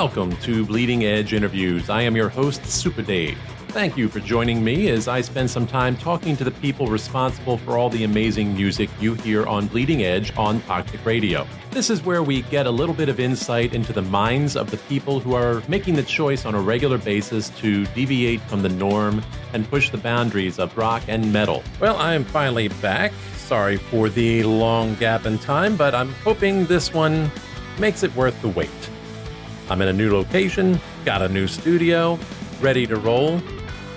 Welcome to Bleeding Edge Interviews. I am your host, Super Dave. Thank you for joining me as I spend some time talking to the people responsible for all the amazing music you hear on Bleeding Edge on Toxic Radio. This is where we get a little bit of insight into the minds of the people who are making the choice on a regular basis to deviate from the norm and push the boundaries of rock and metal. Well, I am finally back. Sorry for the long gap in time, but I'm hoping this one makes it worth the wait. I'm in a new location, got a new studio, ready to roll,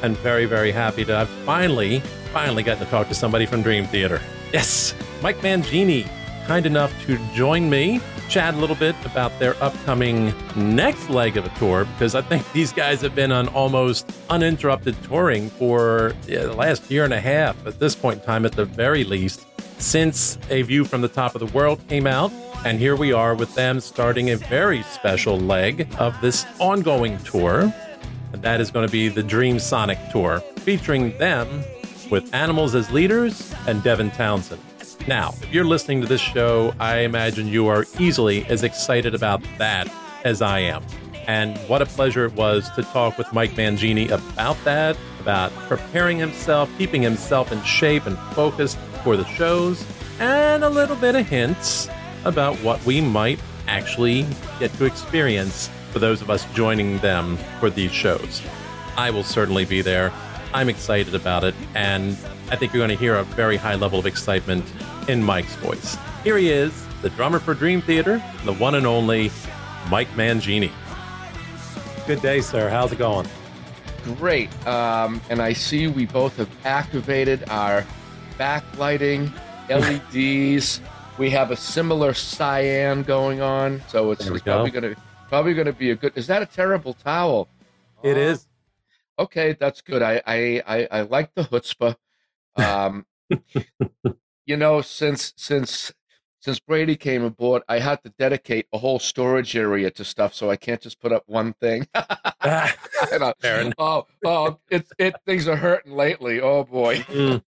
and very, very happy to have finally, finally gotten to talk to somebody from Dream Theater. Yes, Mike Mangini, kind enough to join me, chat a little bit about their upcoming next leg of a tour, because I think these guys have been on almost uninterrupted touring for the last year and a half at this point in time, at the very least, since A View from the Top of the World came out and here we are with them starting a very special leg of this ongoing tour. And that is going to be the Dreamsonic Tour, featuring them with Animals as leaders and Devin Townsend. Now, if you're listening to this show, I imagine you are easily as excited about that as I am. And what a pleasure it was to talk with Mike Mangini about that, about preparing himself, keeping himself in shape and focused for the shows, and a little bit of hints about what we might actually get to experience for those of us joining them for these shows. I will certainly be there. I'm excited about it, and I think you're going to hear a very high level of excitement in Mike's voice. Here he is, the drummer for Dream Theater, the one and only Mike Mangini. Good day, sir. How's it going? Great. Um, and I see we both have activated our backlighting, LEDs. We have a similar cyan going on, so it's, it's probably gonna probably gonna be a good. Is that a terrible towel? It is. Okay, that's good. I I I, I like the chutzpah. Um, you know, since since since Brady came aboard, I had to dedicate a whole storage area to stuff, so I can't just put up one thing. oh, oh, it's it. Things are hurting lately. Oh boy. Mm.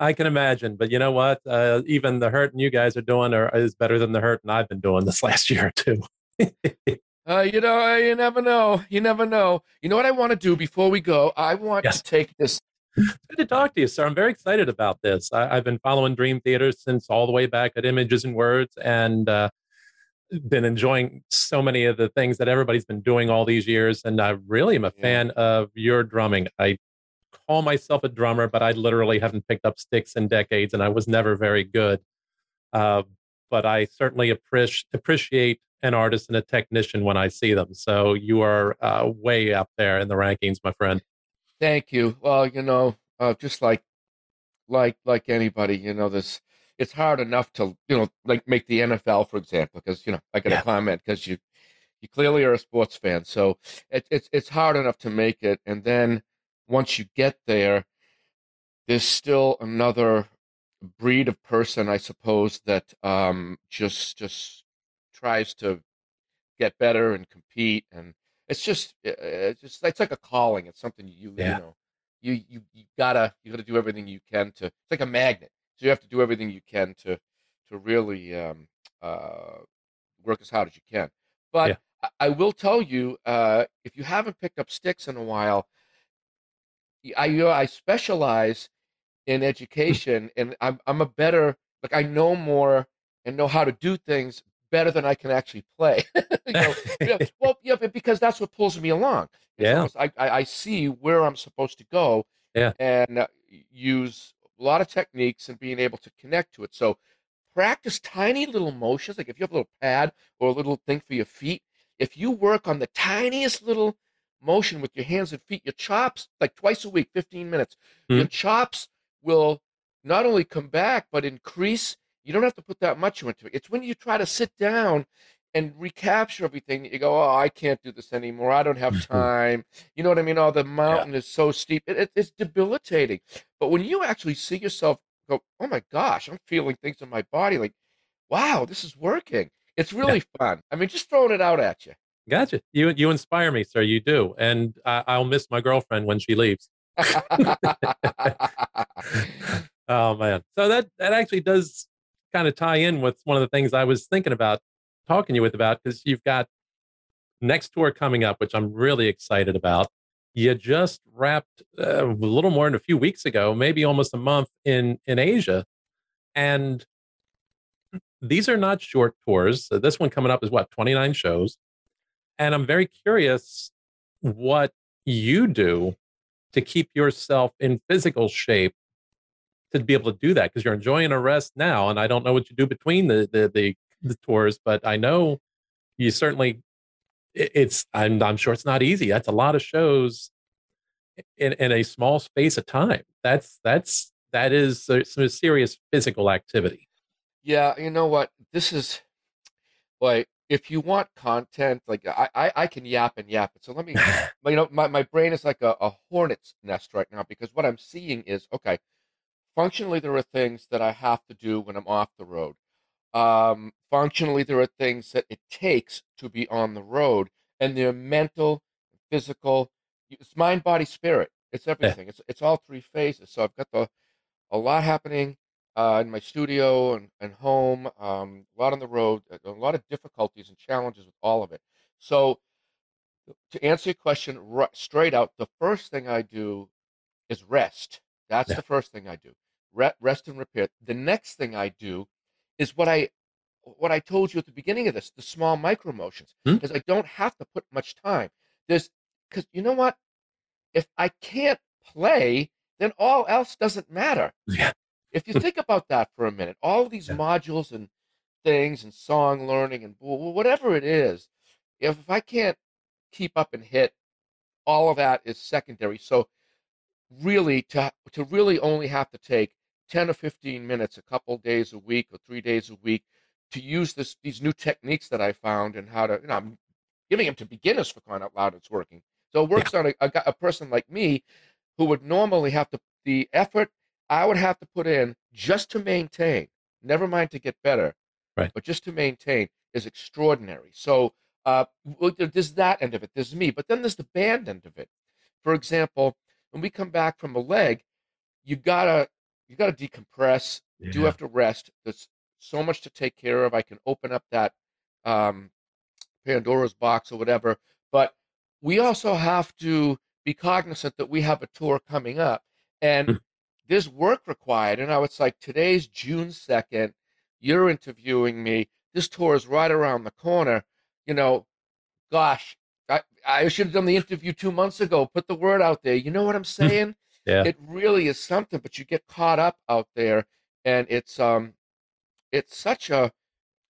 I can imagine, but you know what? Uh, even the hurting you guys are doing are, is better than the hurting I've been doing this last year or two. uh, you know, you never know. You never know. You know what I want to do before we go? I want yes. to take this. Good to talk to you, sir. I'm very excited about this. I, have been following Dream Theater since all the way back at Images and Words, and uh, been enjoying so many of the things that everybody's been doing all these years. And I really am a fan of your drumming. I call myself a drummer, but I literally haven't picked up sticks in decades, and I was never very good. Uh, but I certainly appreciate appreciate an artist and a technician when I see them. So you are uh, way up there in the rankings, my friend. Thank you. Well, you know, uh, just like like like anybody, you know, this it's hard enough to you know like make the NFL, for example, because you know I got a yeah. comment because you you clearly are a sports fan, so it, it's it's hard enough to make it, and then once you get there, there's still another breed of person, I suppose, that um, just just tries to get better and compete, and it's just it's just it's like a calling. It's something you yeah. you know you you you gotta you gotta do everything you can to. It's like a magnet, so you have to do everything you can to to really um, uh, work as hard as you can. But yeah. I, I will tell you, uh, if you haven't picked up sticks in a while, I you know, I specialize in hmm. education, and I'm I'm a better like I know more and know how to do things better than I can actually play. you know, yeah, well, yeah, because that's what pulls me along. Yeah, I, I, I see where I'm supposed to go. Yeah, and uh, use a lot of techniques and being able to connect to it. So practice tiny little motions. Like if you have a little pad or a little thing for your feet, if you work on the tiniest little motion with your hands and feet, your chops, like twice a week, 15 minutes, mm-hmm. your chops will not only come back, but increase. You don't have to put that much into it. It's when you try to sit down and recapture everything that you go, oh, I can't do this anymore. I don't have time. you know what I mean? Oh, the mountain yeah. is so steep. It, it, it's debilitating. But when you actually see yourself go, oh my gosh, I'm feeling things in my body like, wow, this is working. It's really yeah. fun. I mean, just throwing it out at you. Gotcha. You you inspire me, sir. You do, and I, I'll miss my girlfriend when she leaves. oh man. So that that actually does kind of tie in with one of the things I was thinking about talking to you with about because you've got next tour coming up, which I'm really excited about. You just wrapped uh, a little more than a few weeks ago, maybe almost a month in in Asia, and these are not short tours. This one coming up is what 29 shows, and I'm very curious what you do to keep yourself in physical shape to be able to do that because you're enjoying a rest now and i don't know what you do between the the the, the tours but i know you certainly it's I'm, I'm sure it's not easy. That's a lot of shows in, in a small space of time. That's that's that is some serious physical activity. Yeah you know what? This is like if you want content, like I, I, I can yap and yap it. So let me, you know, my, my brain is like a, a hornet's nest right now because what I'm seeing is okay. Functionally, there are things that I have to do when I'm off the road. Um, functionally, there are things that it takes to be on the road, and they're mental, physical. It's mind, body, spirit. It's everything. Yeah. It's it's all three phases. So I've got the a lot happening uh, in my studio and, and home, um, a lot on the road, a lot of difficulties and challenges with all of it. So, to answer your question straight out, the first thing I do is rest. That's yeah. the first thing I do. Re- rest and repair. The next thing I do is what I what I told you at the beginning of this, the small micro motions, because hmm? I don't have to put much time. There's because you know what? If I can't play, then all else doesn't matter. Yeah. If you hmm. think about that for a minute, all these yeah. modules and things and song learning and whatever it is, if, if I can't keep up and hit, all of that is secondary. So really to to really only have to take 10 or 15 minutes a couple days a week or 3 days a week to use this these new techniques that I found and how to you know I'm giving them to beginners for crying out loud it's working. So it works yeah. on a, a, a person like me who would normally have to the effort I would have to put in just to maintain, never mind to get better, right? But just to maintain is extraordinary. So uh, there's that end of it. There's me, but then there's the band end of it. For example, when we come back from a leg, you gotta you gotta decompress. Yeah. Do have to rest. There's so much to take care of. I can open up that um, Pandora's box or whatever, but we also have to be cognizant that we have a tour coming up, and hmm there's work required. And I was like, today's June 2nd. You're interviewing me. This tour is right around the corner. You know, gosh, I, I should have done the interview two months ago. Put the word out there. You know what I'm saying? yeah. It really is something, but you get caught up out there and it's um it's such a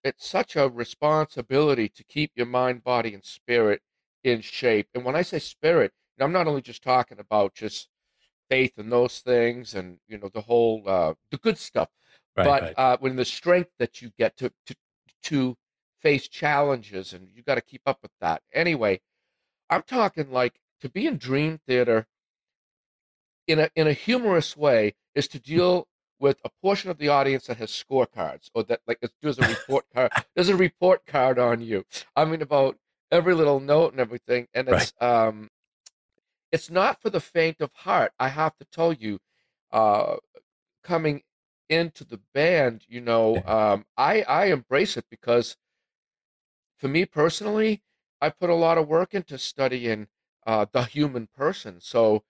it's such a responsibility to keep your mind, body, and spirit in shape. And when I say spirit, I'm not only just talking about just faith and those things and you know the whole uh the good stuff right, but right. uh when the strength that you get to to to face challenges and you got to keep up with that anyway i'm talking like to be in dream theater in a in a humorous way is to deal with a portion of the audience that has scorecards or that like it's there's a report card there's a report card on you i mean about every little note and everything and it's right. um it's not for the faint of heart. I have to tell you, uh, coming into the band, you know, um, I I embrace it because for me personally, I put a lot of work into studying uh, the human person. So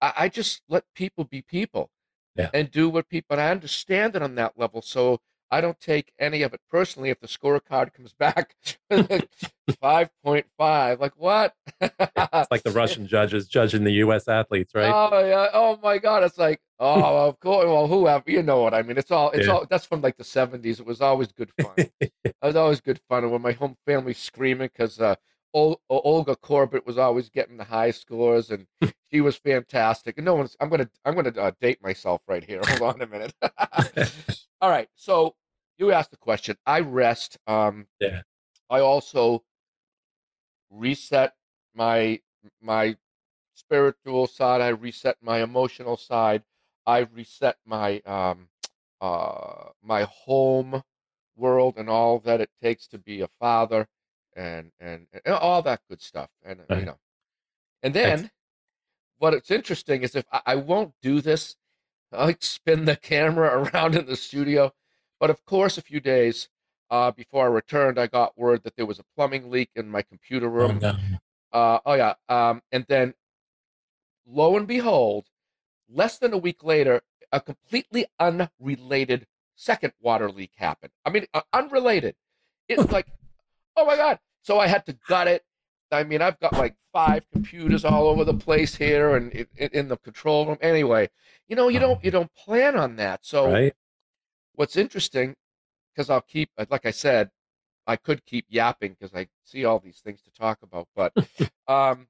I, I just let people be people yeah. and do what people. And I understand it on that level. So I don't take any of it personally if the scorecard comes back 5.5. Like, what? It's like the Russian judges judging the U.S. athletes, right? Oh, yeah. Oh, my God. It's like, oh, of course. Well, whoever, you know what I mean. It's all, it's yeah. all, that's from like the 70s. It was always good fun. it was always good fun. And when my home family screaming because, uh, Olga Korbut was always getting the high scores, and she was fantastic. And no one's. I'm gonna. I'm gonna uh, date myself right here. Hold on a minute. All right. So you asked the question. I rest. Um, yeah. I also reset my my spiritual side. I reset my emotional side. I reset my um, uh, my home world and all that it takes to be a father and and, and all that good stuff. And right. you know, and then what it's interesting is if I, I won't do this, I'd spin the camera around in the studio but of course, a few days Uh, before I returned, I got word that there was a plumbing leak in my computer Oh, room. no. Uh, oh yeah. Um, and then, lo and behold, less than a week later, a completely unrelated second water leak happened. I mean, uh, unrelated. It's like, oh my god! So I had to gut it. I mean, I've got like five computers all over the place here and in, in, in the control room. Anyway, you know, you don't you don't plan on that. So Right? what's interesting, because I'll keep, like I said, I could keep yapping because I see all these things to talk about, but um,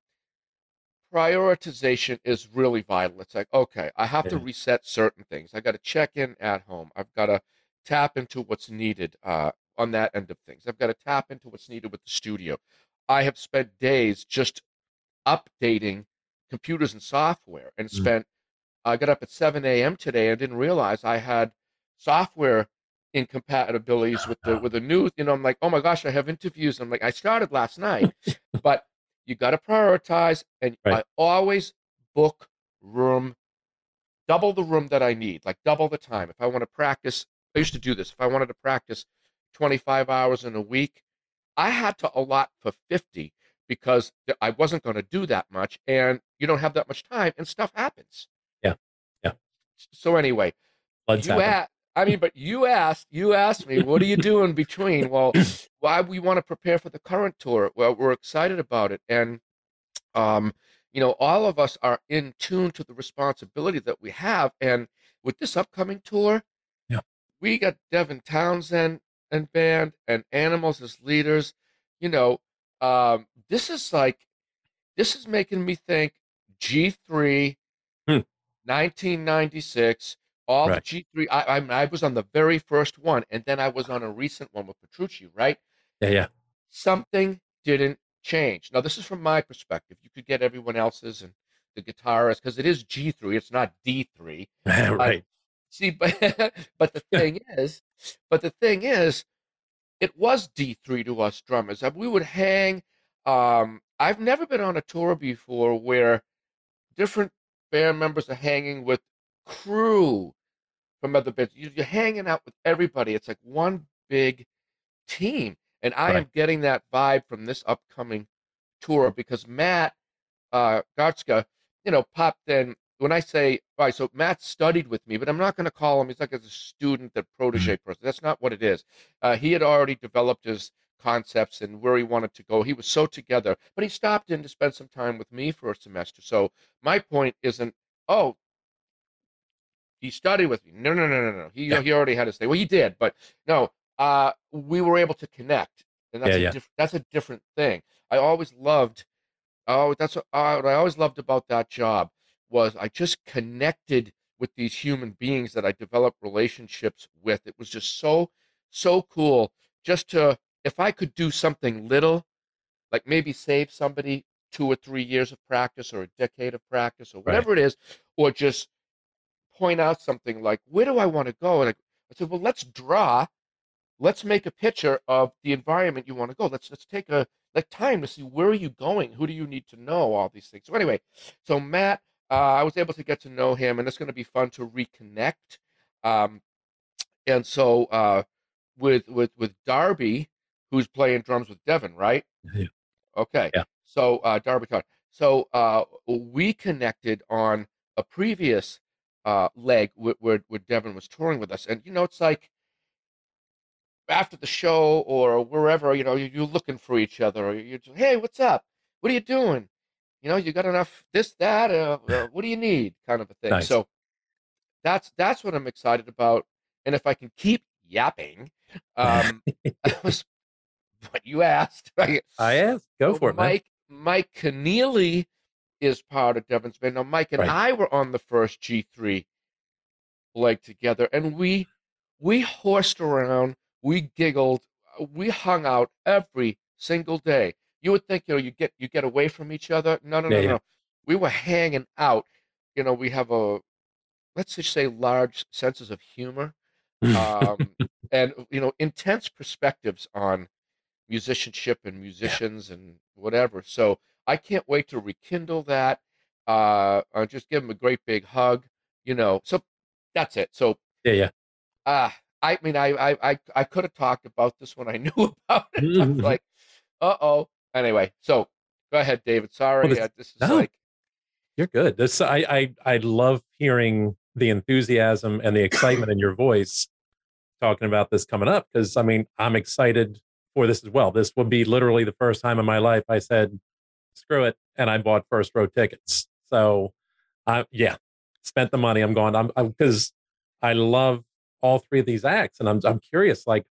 prioritization is really vital. It's like, okay, I have to reset certain things. I got to check in at home. I've got to tap into what's needed uh, on that end of things. I've got to tap into what's needed with the studio. I have spent days just updating computers and software and Mm. spent I got up at 7 a.m. today and didn't realize I had software incompatibilities with the with the new. You know, I'm like, oh my gosh, I have interviews. I'm like, I started last night, but you got to prioritize, and Right. I always book room, double the room that I need, like double the time. If I want to practice, I used to do this. If I wanted to practice 25 hours in a week, I had to allot for 50 because I wasn't going to do that much, and you don't have that much time, and stuff happens. Yeah. Yeah. So anyway, Floods you happen. I mean, but you asked. You asked me, what are you doing between? Well, why we want to prepare for the current tour. Well, we're excited about it, and um, you know, all of us are in tune to the responsibility that we have, and with this upcoming tour, Yeah. we got Devin Townsend and band and Animals as leaders. You know, um, this is like, this is making me think G three, Hmm. 1996. All Right. the G3, I, I I was on the very first one, and then I was on a recent one with Petrucci, right? Yeah, yeah. Something didn't change. Now, this is from my perspective. You could get everyone else's and the guitarist because it is G3, it's not D3. right. See, but but the thing is, but the thing is, it was D3 to us drummers. Uh, We would hang. Um, I've never been on a tour before where different band members are hanging with crew from other. You- You're hanging out with everybody. It's like one big team, and I am getting that vibe from this upcoming tour because Matt uh, Garstka, you know, popped in. When I say, all right, so Matt studied with me, but I'm not going to call him. He's like as a student, a protege person. That's not what it is. Uh, he had already developed his concepts and where he wanted to go. He was so together, but he stopped in to spend some time with me for a semester. So my point isn't, oh, he studied with me. No, no, no, no, no. He Yeah. he already had his thing. Well, he did, but no. Uh, we were able to connect, and that's Yeah, a yeah. diff- that's a different thing. I always loved. Oh, that's what, uh, what I always loved about that job was I just connected with these human beings that I developed relationships with. It was just so so cool. Just to if I could do something little, like maybe save somebody two or three years of practice or a decade of practice or whatever it is, or just point out something like, where do I want to go? And I, I said, well, let's draw. Let's make a picture of the environment you want to go. Let's let's take a like time to see where are you going. Who do you need to know? All these things. So anyway, so Matt, uh, I was able to get to know him, and it's going to be fun to reconnect. Um, and so uh, with with with Darby, who's playing drums with Devin, right? Yeah. Okay. Yeah. So uh, Darby Todd. So uh, we connected on a previous uh, leg where, where where Devin was touring with us, and you know, it's like after the show or wherever, you know, you- you're looking for each other, or you're just, hey, what's up? What are you doing? You know, you got enough this, that, uh, uh, what do you need, kind of a thing. Nice. So that's that's what I'm excited about, and if I can keep yapping, um, that was what you asked. Right? I asked. Go So for it, man. Mike Mike Keneally is part of Devin's band. Now Mike and Right. I were on the first G3 leg together, and we we horsed around, we giggled, we hung out every single day. You would think you know you get you get away from each other. No, no, no, Yeah, yeah. no. We were hanging out. You know, we have a let's just say large senses of humor um, and you know intense perspectives on musicianship and musicians and whatever. So I can't wait to rekindle that. Uh, uh, just give him a great big hug. You know, so that's it. So yeah, yeah. ah, I mean, I I I, I could have talked about this when I knew about it. Mm-hmm. Like, uh oh. Anyway, so go ahead, David. Sorry, Well, this- uh, this is no. like You're good. This I I I love hearing the enthusiasm and the excitement in your voice talking about this coming up because I mean I'm excited for this as well. This will be literally the first time in my life I said screw it and I bought first row tickets. So I yeah, spent the money. I'm going. I'm because I love all three of these acts and I'm I'm curious like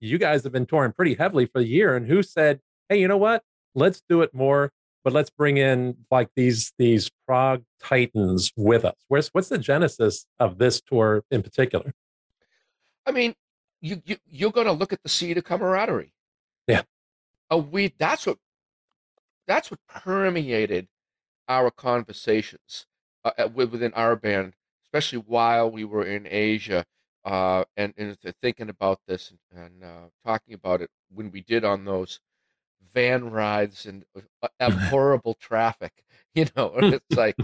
you guys have been touring pretty heavily for the year and who said hey you know what let's do it more but let's bring in like these these prog Titans with us. Where's what's the genesis of this tour in particular? I mean, you, you you're going to look at the seed of camaraderie. Yeah. Oh, we that's what that's what permeated our conversations uh, within our band, especially while we were in Asia, uh, and and thinking about this and, and uh, talking about it when we did on those van rides and uh, uh, horrible traffic. You know, and it's like,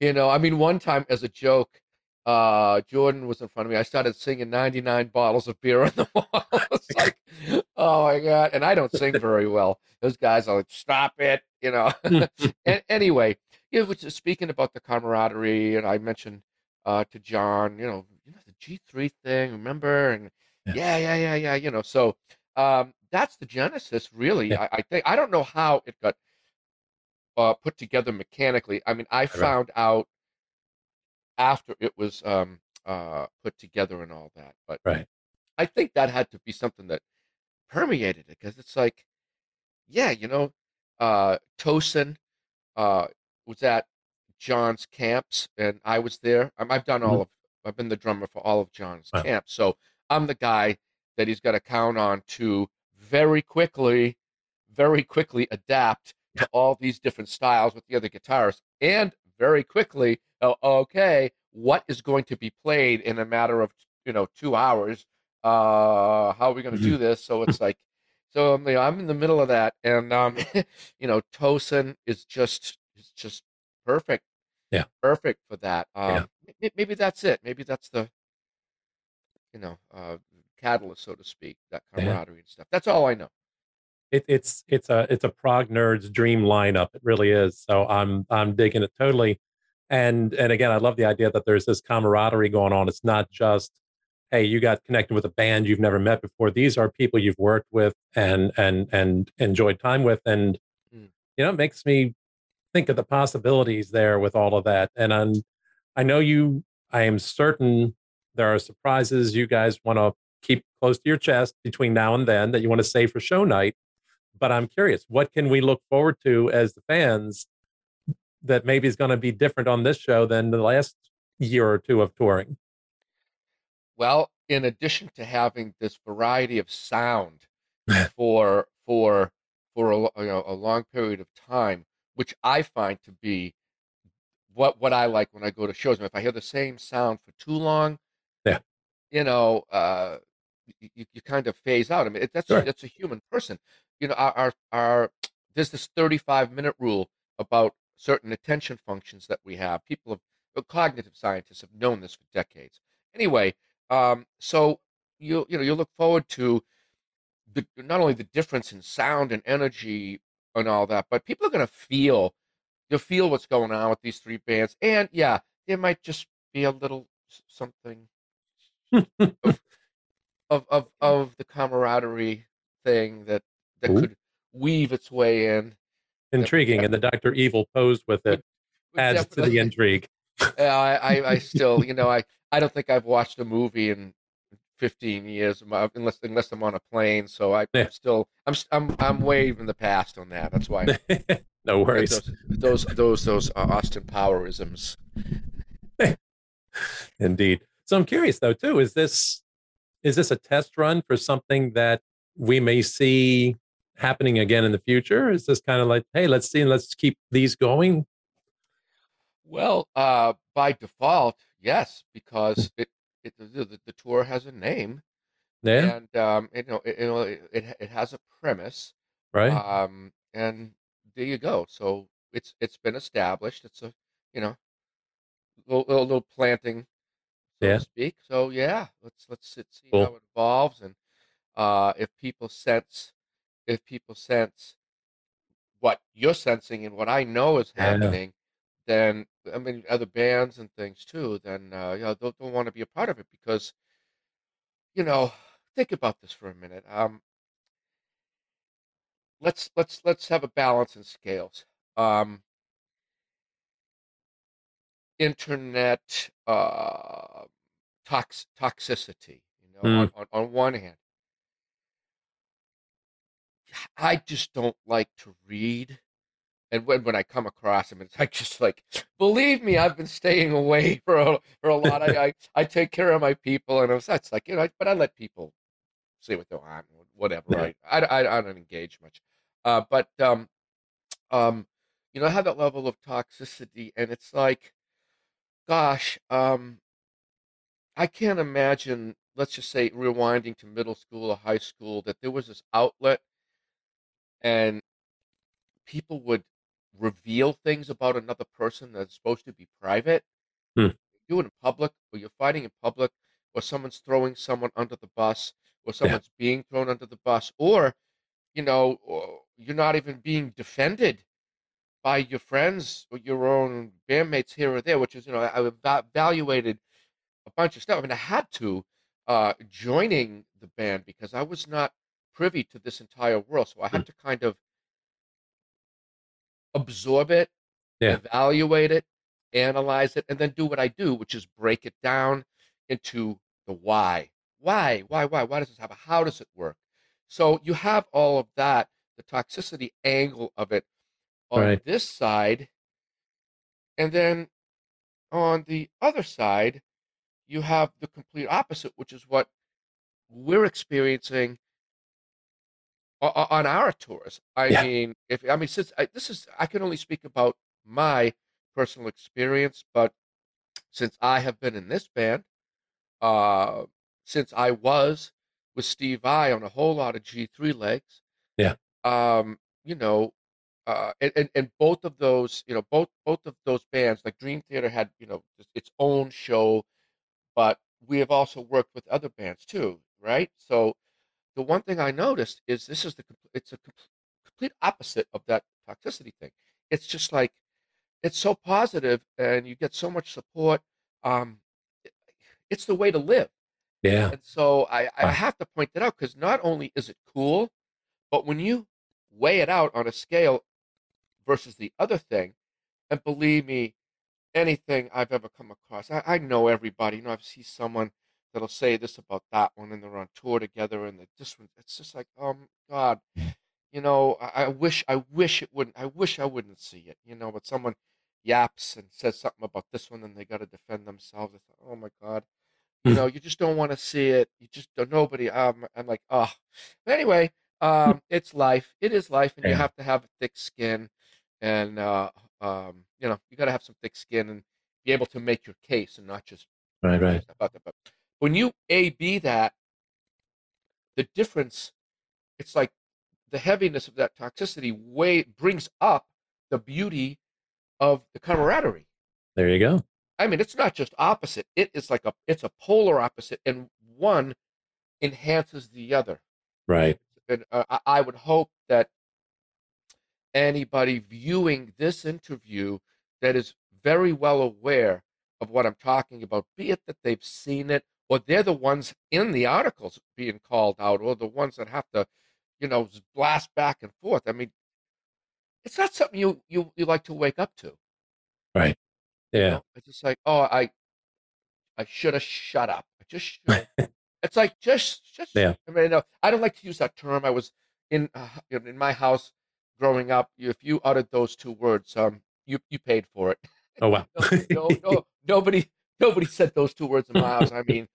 you know, I mean, one time as a joke, uh, Jordan was in front of me. I started singing 99 bottles of beer on the wall. it's like, oh my God. And I don't sing very well. Those guys are like, stop it, you know. and anyway, you know, speaking about the camaraderie, and I mentioned uh, to John, you know, you know, the G3 thing, remember? And Yeah. yeah, yeah, yeah, yeah, you know. So um, that's the genesis, really. I, I think I don't know how it got uh, put together mechanically. I mean, I found out after it was um, uh, put together and all that, but Right. I think that had to be something that permeated it because it's like, yeah, you know, uh, Tosin uh, was at John's camps and I was there. Um, I've done all of, I've been the drummer for all of John's Wow. camps, so I'm the guy that he's got to count on to very quickly, very quickly adapt to all these different styles with the other guitarists, and very quickly, oh, okay, what is going to be played in a matter of you know two hours? Uh, how are we going to do this? So it's like, so I'm, you know, I'm in the middle of that, and um, you know, Tosin is just is just perfect. Yeah. perfect for that. Um, Yeah. may- maybe that's it. Maybe that's the, you know, uh, catalyst, so to speak, that Yeah. camaraderie and stuff. That's all I know. It, it's it's a it's a prog nerd's dream lineup. It really is. So I'm I'm digging it totally. And and again, I love the idea that there's this camaraderie going on. It's not just hey, you got connected with a band you've never met before. These are people you've worked with and and and enjoyed time with. And Mm. you know, it makes me think of the possibilities there with all of that. And I'm I know you I am certain there are surprises you guys want to keep close to your chest between now and then that you want to save for show night but I'm curious, what can we look forward to as the fans that maybe is going to be different on this show than the last year or two of touring? Well, in addition to having this variety of sound for for for a, you know, a long period of time, which I find to be what what I like when I go to shows. If I hear the same sound for too long, Yeah. you know, uh, you, you kind of phase out. I mean, it, that's Sure. that's a human person. You know, our, our our there's this 35 minute rule about certain attention functions that we have. People have uh, cognitive scientists have known this for decades. Anyway, um, so you you know you look forward to the not only the difference in sound and energy and all that, but people are going to feel you'll feel what's going on with these three bands, and yeah, there might just be a little something of of of, of the camaraderie thing that that Ooh. could weave its way in. Intriguing, and the Doctor Evil pose with it adds to the intrigue. Yeah, I, I, I still, you know, I, I don't think I've watched a movie in 15 years, unless unless I'm on a plane. So I, Yeah. I'm still, I'm, I'm, I'm way in the past on that. That's why no worries. those, those, those, those uh, Austin Powerisms. Indeed. So I'm curious though too. Is this is this a test run for something that we may see happening again in the future? Is this kind of like, hey, let's see, and let's keep these going? Well, uh, by default, yes, Hmm. because it, it the, the, tour has a name, Yeah, and um, it, you know, it, you know, it, it has a premise, right. um, and there you go. So it's it's been established. It's a you know little little, little planting so Yeah. to speak. So yeah, let's let's sit, see Cool. how it evolves, and uh, if people sense, if people sense what you're sensing and what I know is Yeah. happening, then I mean other bands and things too, then uh, you know they'll, they'll want to be a part of it because you know think about this for a minute. Um, let's let's let's have a balance in scales. Um, internet uh, tox toxicity. You know, Mm. on, on on one hand, I just don't like to read. And when, when I come across them, it's like just like, believe me, I've been staying away for a, for a lot. I, I I take care of my people, and it's, it's like you know, but I let people say what they want, whatever. Right? I, I I don't engage much, uh, but um um you know, I have that level of toxicity, and it's like, gosh, um, I can't imagine. Let's just say rewinding to middle school or high school that there was this outlet, and people would reveal things about another person that's supposed to be private. Hmm. Do it in public, or you're fighting in public, or someone's throwing someone under the bus, or someone's being thrown under the bus, or you know, or you're not even being defended by your friends or your own bandmates here or there, which is, you know, I eva- evaluated a bunch of stuff. I mean, I had to uh, joining the band because I was not privy to this entire world, so I had hmm. to kind of absorb it, Yeah. evaluate it, analyze it, and then do what I do, which is break it down into the why. Why? Why? Why? Why does this happen? How does it work? So you have all of that, the toxicity angle of it on Right. this side, and then on the other side, you have the complete opposite, which is what we're experiencing on our tours. I Yeah. mean, if I mean, since I, this is, I can only speak about my personal experience, but since I have been in this band, uh, since I was with Steve Vai on a whole lot of G3 legs, Yeah. um, you know, uh, and, and and both of those, you know, both both of those bands, like Dream Theater had, you know, its- its own show, but we have also worked with other bands too, right? So the one thing I noticed is this is the it's a complete opposite of that toxicity thing. It's just like it's so positive and you get so much support. Um, it's the way to live. Yeah. And so I, I have to point that out because not only is it cool, but when you weigh it out on a scale versus the other thing, and believe me, anything I've ever come across, I, I know everybody. You know, I've seen someone that'll say this about that one, and they're on tour together, and the, this one, it's just like, oh my God, you know, I, I wish, I wish it wouldn't, I wish I wouldn't see it, you know, but someone yaps and says something about this one, and they got to defend themselves. It's like, oh my God, you Hmm. know, you just don't want to see it. You just don't, nobody, um, I'm like, oh, but anyway, um, it's life. It is life, and you have to have a thick skin, and uh, um, you know, you got to have some thick skin and be able to make your case and not just Right. Right. stuff out there. But when you A B that, the difference, it's like the heaviness of that toxicity way brings up the beauty of the camaraderie. There you go. I mean, it's not just opposite. It is like a it's a polar opposite, and one enhances the other. Right. And uh, I I would hope that anybody viewing this interview that is very well aware of what I'm talking about, be it that they've seen it or they're the ones in the articles being called out or the ones that have to, you know, blast back and forth. I mean, it's not something you you, you like to wake up to. Right. you Yeah. know? It's just like, oh, I I should have shut up. I just it's like just just. Yeah. I mean, no, I don't like to use that term. I was in uh, in my house growing up. If you uttered those two words, um, you you paid for it. Oh wow. no, no, no, nobody, nobody said those two words in my house. I mean,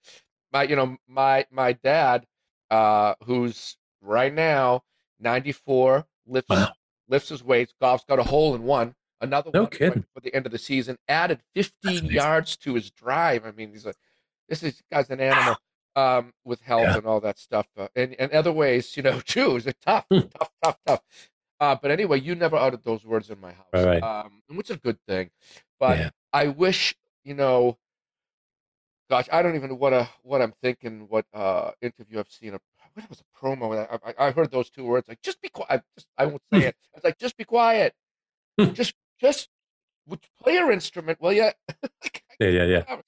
my, you know, my my dad, uh, who's right now ninety four, lifts Wow. lifts his weights. Golf's got a hole in one. Another No one kidding. for the end of the season. Added fifteen yards to his drive. I mean, he's a this is guy's an animal. Um, with health Yeah. and all that stuff, uh, and and other ways, you know, too. Is it tough, Hmm. tough, tough, tough. Uh, but anyway, you never uttered those words in my house, right. um, which is a good thing. But Yeah. I wish, you know, gosh, I don't even know what uh, what I'm thinking. What uh, interview I've seen? A, what was a promo? I, I, I heard those two words like just be quiet. Just, I won't say it. It's like just be quiet. just just play your instrument, will you? yeah, yeah, yeah.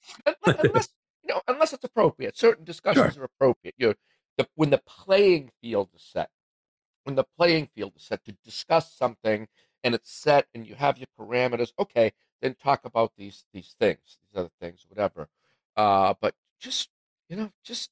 unless you know, unless it's appropriate. Certain discussions sure. are appropriate. You know, the, when the playing field is set, when the playing field is set to discuss something and it's set and you have your parameters, okay, then talk about these these things, these other things, whatever. Uh, but just you know, just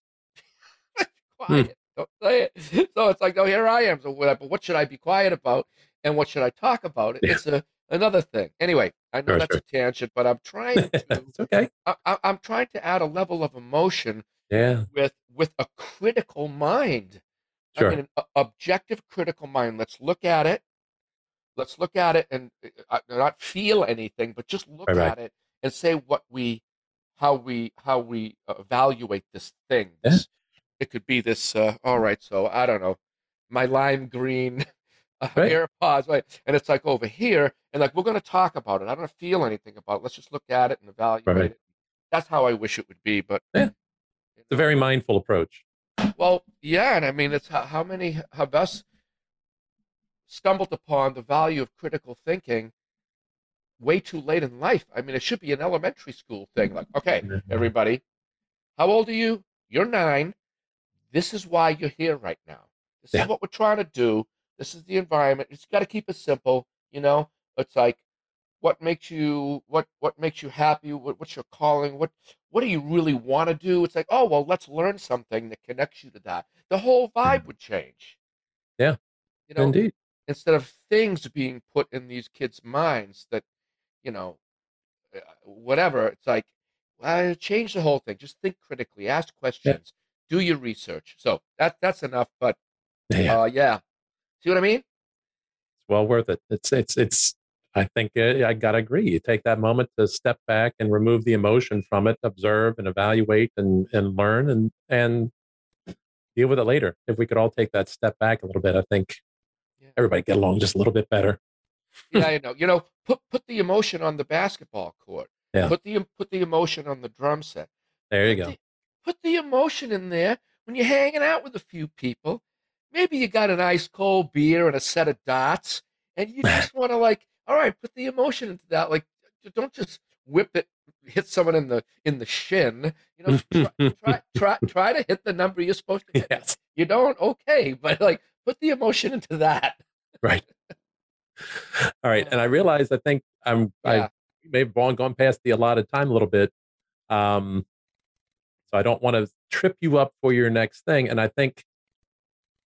quiet. Hmm. Don't say it. So it's like, oh, here I am. So whatever. What should I be quiet about, and what should I talk about? Yeah. It's a another thing. Anyway, I know sure, that's sure. a tangent, but I'm trying to. it's okay. I, am trying to add a level of emotion. Yeah. With with a critical mind. Sure. I mean, an objective, critical mind. Let's look at it. Let's look at it and uh, not feel anything, but just look right, at right. it and say what we, how we, how we evaluate this thing. This. It could be this. Uh, all right, so I don't know, my lime green uh, right. AirPods, right? And it's like over here, and like we're going to talk about it. I don't feel anything about it. Let's just look at it and evaluate right. it. That's how I wish it would be, but yeah. it's a very mindful approach. Well, yeah, and I mean, it's how, how many of us stumbled upon the value of critical thinking way too late in life. I mean, it should be an elementary school thing. Like, okay, everybody, how old are you? You're nine. This is why you're here right now. This yeah. is what we're trying to do. This is the environment. It's got to keep it simple. You know, it's like what makes you what what makes you happy. What, what's your calling? What what do you really want to do? It's like, oh well, let's learn something that connects you to that. The whole vibe mm. would change. Yeah, you know, indeed. Instead of things being put in these kids' minds that, you know, uh, whatever. It's like, well, change the whole thing. Just think critically. Ask questions. Yeah. Do your research. So that that's enough. But yeah. Uh, yeah. See what I mean? It's well worth it. It's it's it's. I think uh, I gotta agree. You take that moment to step back and remove the emotion from it, observe and evaluate and and learn and and deal with it later. If we could all take that step back a little bit, I think yeah. everybody get along just a little bit better. Yeah, I know. You know, put put the emotion on the basketball court. Yeah. Put the put the emotion on the drum set. There you put go. The, put the emotion in there when you're hanging out with a few people maybe you got an ice cold beer and a set of dots, and you just want to like, all right, put the emotion into that. Like, don't just whip it, hit someone in the in the shin. You know, try, try try try to hit the number you're supposed to hit. Yes. You don't, okay, but like, put the emotion into that. Right. All right, and I realize I think I'm yeah. I may have gone gone past the allotted time a little bit. Um, so I don't want to trip you up for your next thing. And I think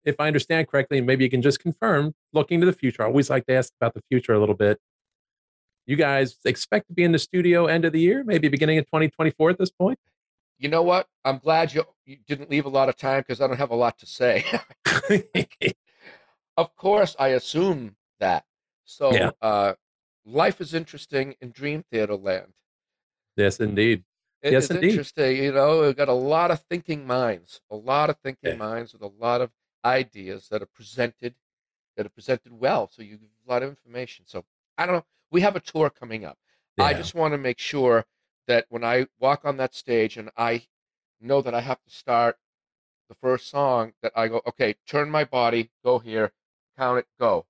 if I understand correctly, and maybe you can just confirm, looking to the future, I always like to ask about the future a little bit. You guys expect to be in the studio end of the year, maybe beginning of 2024 at this point? You know what? I'm glad you, you didn't leave a lot of time because I don't have a lot to say. of course, I assume that. So, yeah. uh, life is interesting in Dream Theater Land. Yes, indeed. It yes, indeed. interesting. You know, we've got a lot of thinking minds, a lot of thinking yeah. minds with a lot of ideas that are presented that are presented well. So you give a lot of information. So I don't know. We have a tour coming up. Yeah. I just want to make sure that when I walk on that stage and I know that I have to start the first song, that I go, okay, turn my body, go here, count it, go.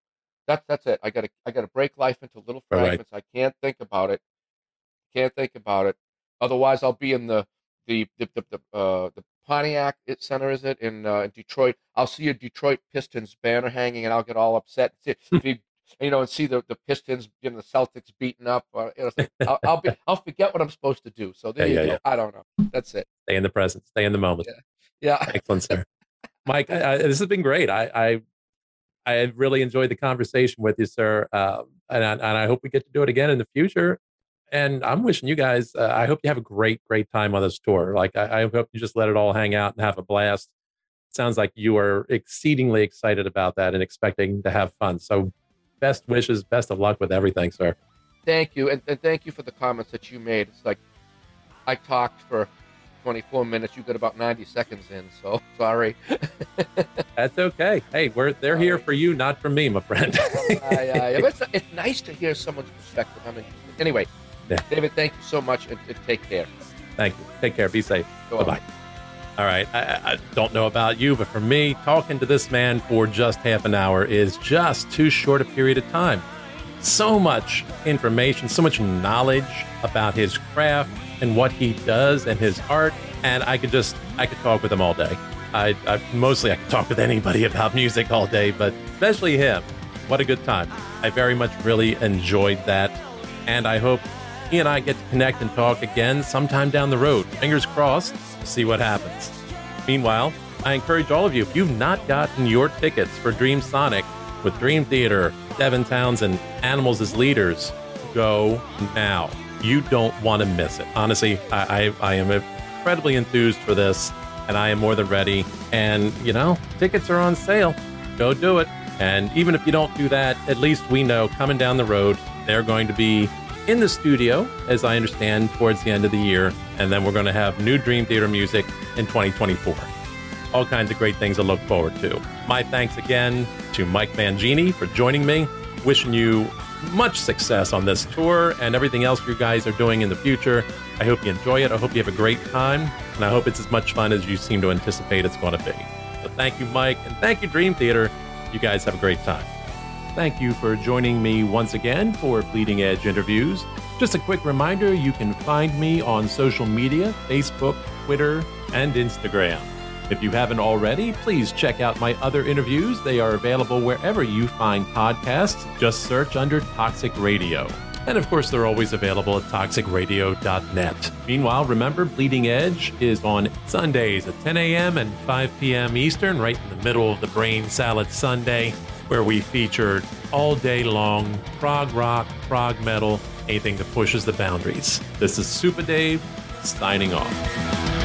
That's that's it. I gotta I gotta break life into little fragments. Right. I can't think about it. Can't think about it. Otherwise, I'll be in the the the the, the, uh, the Pontiac Center is it in, uh, in Detroit? I'll see a Detroit Pistons banner hanging, and I'll get all upset. See, you know, and see the, the Pistons, you know, the Celtics beaten up. Uh, you know, I'll, I'll, be I'll forget what I'm supposed to do. So there yeah, you yeah, go. Yeah. I don't know. That's it. Stay in the present. Stay in the moment. Yeah. yeah. Excellent, sir. Mike, I, I, this has been great. I, I I really enjoyed the conversation with you, sir, uh, and, I, and I hope we get to do it again in the future and I'm wishing you guys. Uh, I hope you have a great, great time on this tour. Like I, I, hope you just let it all hang out and have a blast. sounds like you are exceedingly excited about that and expecting to have fun. So, best wishes, best of luck with everything, sir. Thank you, and, and thank you for the comments that you made. It's like I talked for 24 minutes. You got about 90 seconds in, so sorry. That's okay. Hey, we're they're here for you, not for me, my friend. It's, it's nice to hear someone's perspective. I mean, anyway, yeah. David, thank you so much and, and take care. Thank you. Take care. Be safe. Bye bye. All right. I, I, don't know about you, but for me, talking to this man for just half an hour is just too short a period of time. So much information, so much knowledge about his craft and what he does and his art. And I could just, I could talk with him all day. I, I mostly I could talk with anybody about music all day, but especially him. What a good time. I very much really enjoyed that. And I hope he and I get to connect and talk again sometime down the road. Fingers crossed, see what happens. Meanwhile, I encourage all of you, if you've not gotten your tickets for Dreamsonic with Dream Theater, Devin Townsend, and Animals as leaders, go now. You don't want to miss it. Honestly, I, I, I am incredibly enthused for this, and I am more than ready. And, you know, tickets are on sale. Go do it. And even if you don't do that, at least we know coming down the road, they're going to be in the studio, as I understand, towards the end of the year. And then we're going to have new Dream Theater music in 2024. All kinds of great things to look forward to. My thanks again to Mike Mangini for joining me. Wishing you much success on this tour and everything else you guys are doing in the future. I hope you enjoy it. I hope you have a great time. And I hope it's as much fun as you seem to anticipate it's going to be. So thank you, Mike. And thank you, Dream Theater. You guys have a great time. Thank you for joining me once again for Bleeding Edge interviews. Just a quick reminder you can find me on social media Facebook, Twitter, and Instagram. If you haven't already, please check out my other interviews. They are available wherever you find podcasts. Just search under Toxic Radio. And of course, they're always available at toxicradio.net. Meanwhile, remember, Bleeding Edge is on Sundays at 10 a.m. and 5 p.m. Eastern, right in the middle of the Brain Salad Sunday where we featured all day long prog rock, prog metal, anything that pushes the boundaries. This is Super Dave signing off.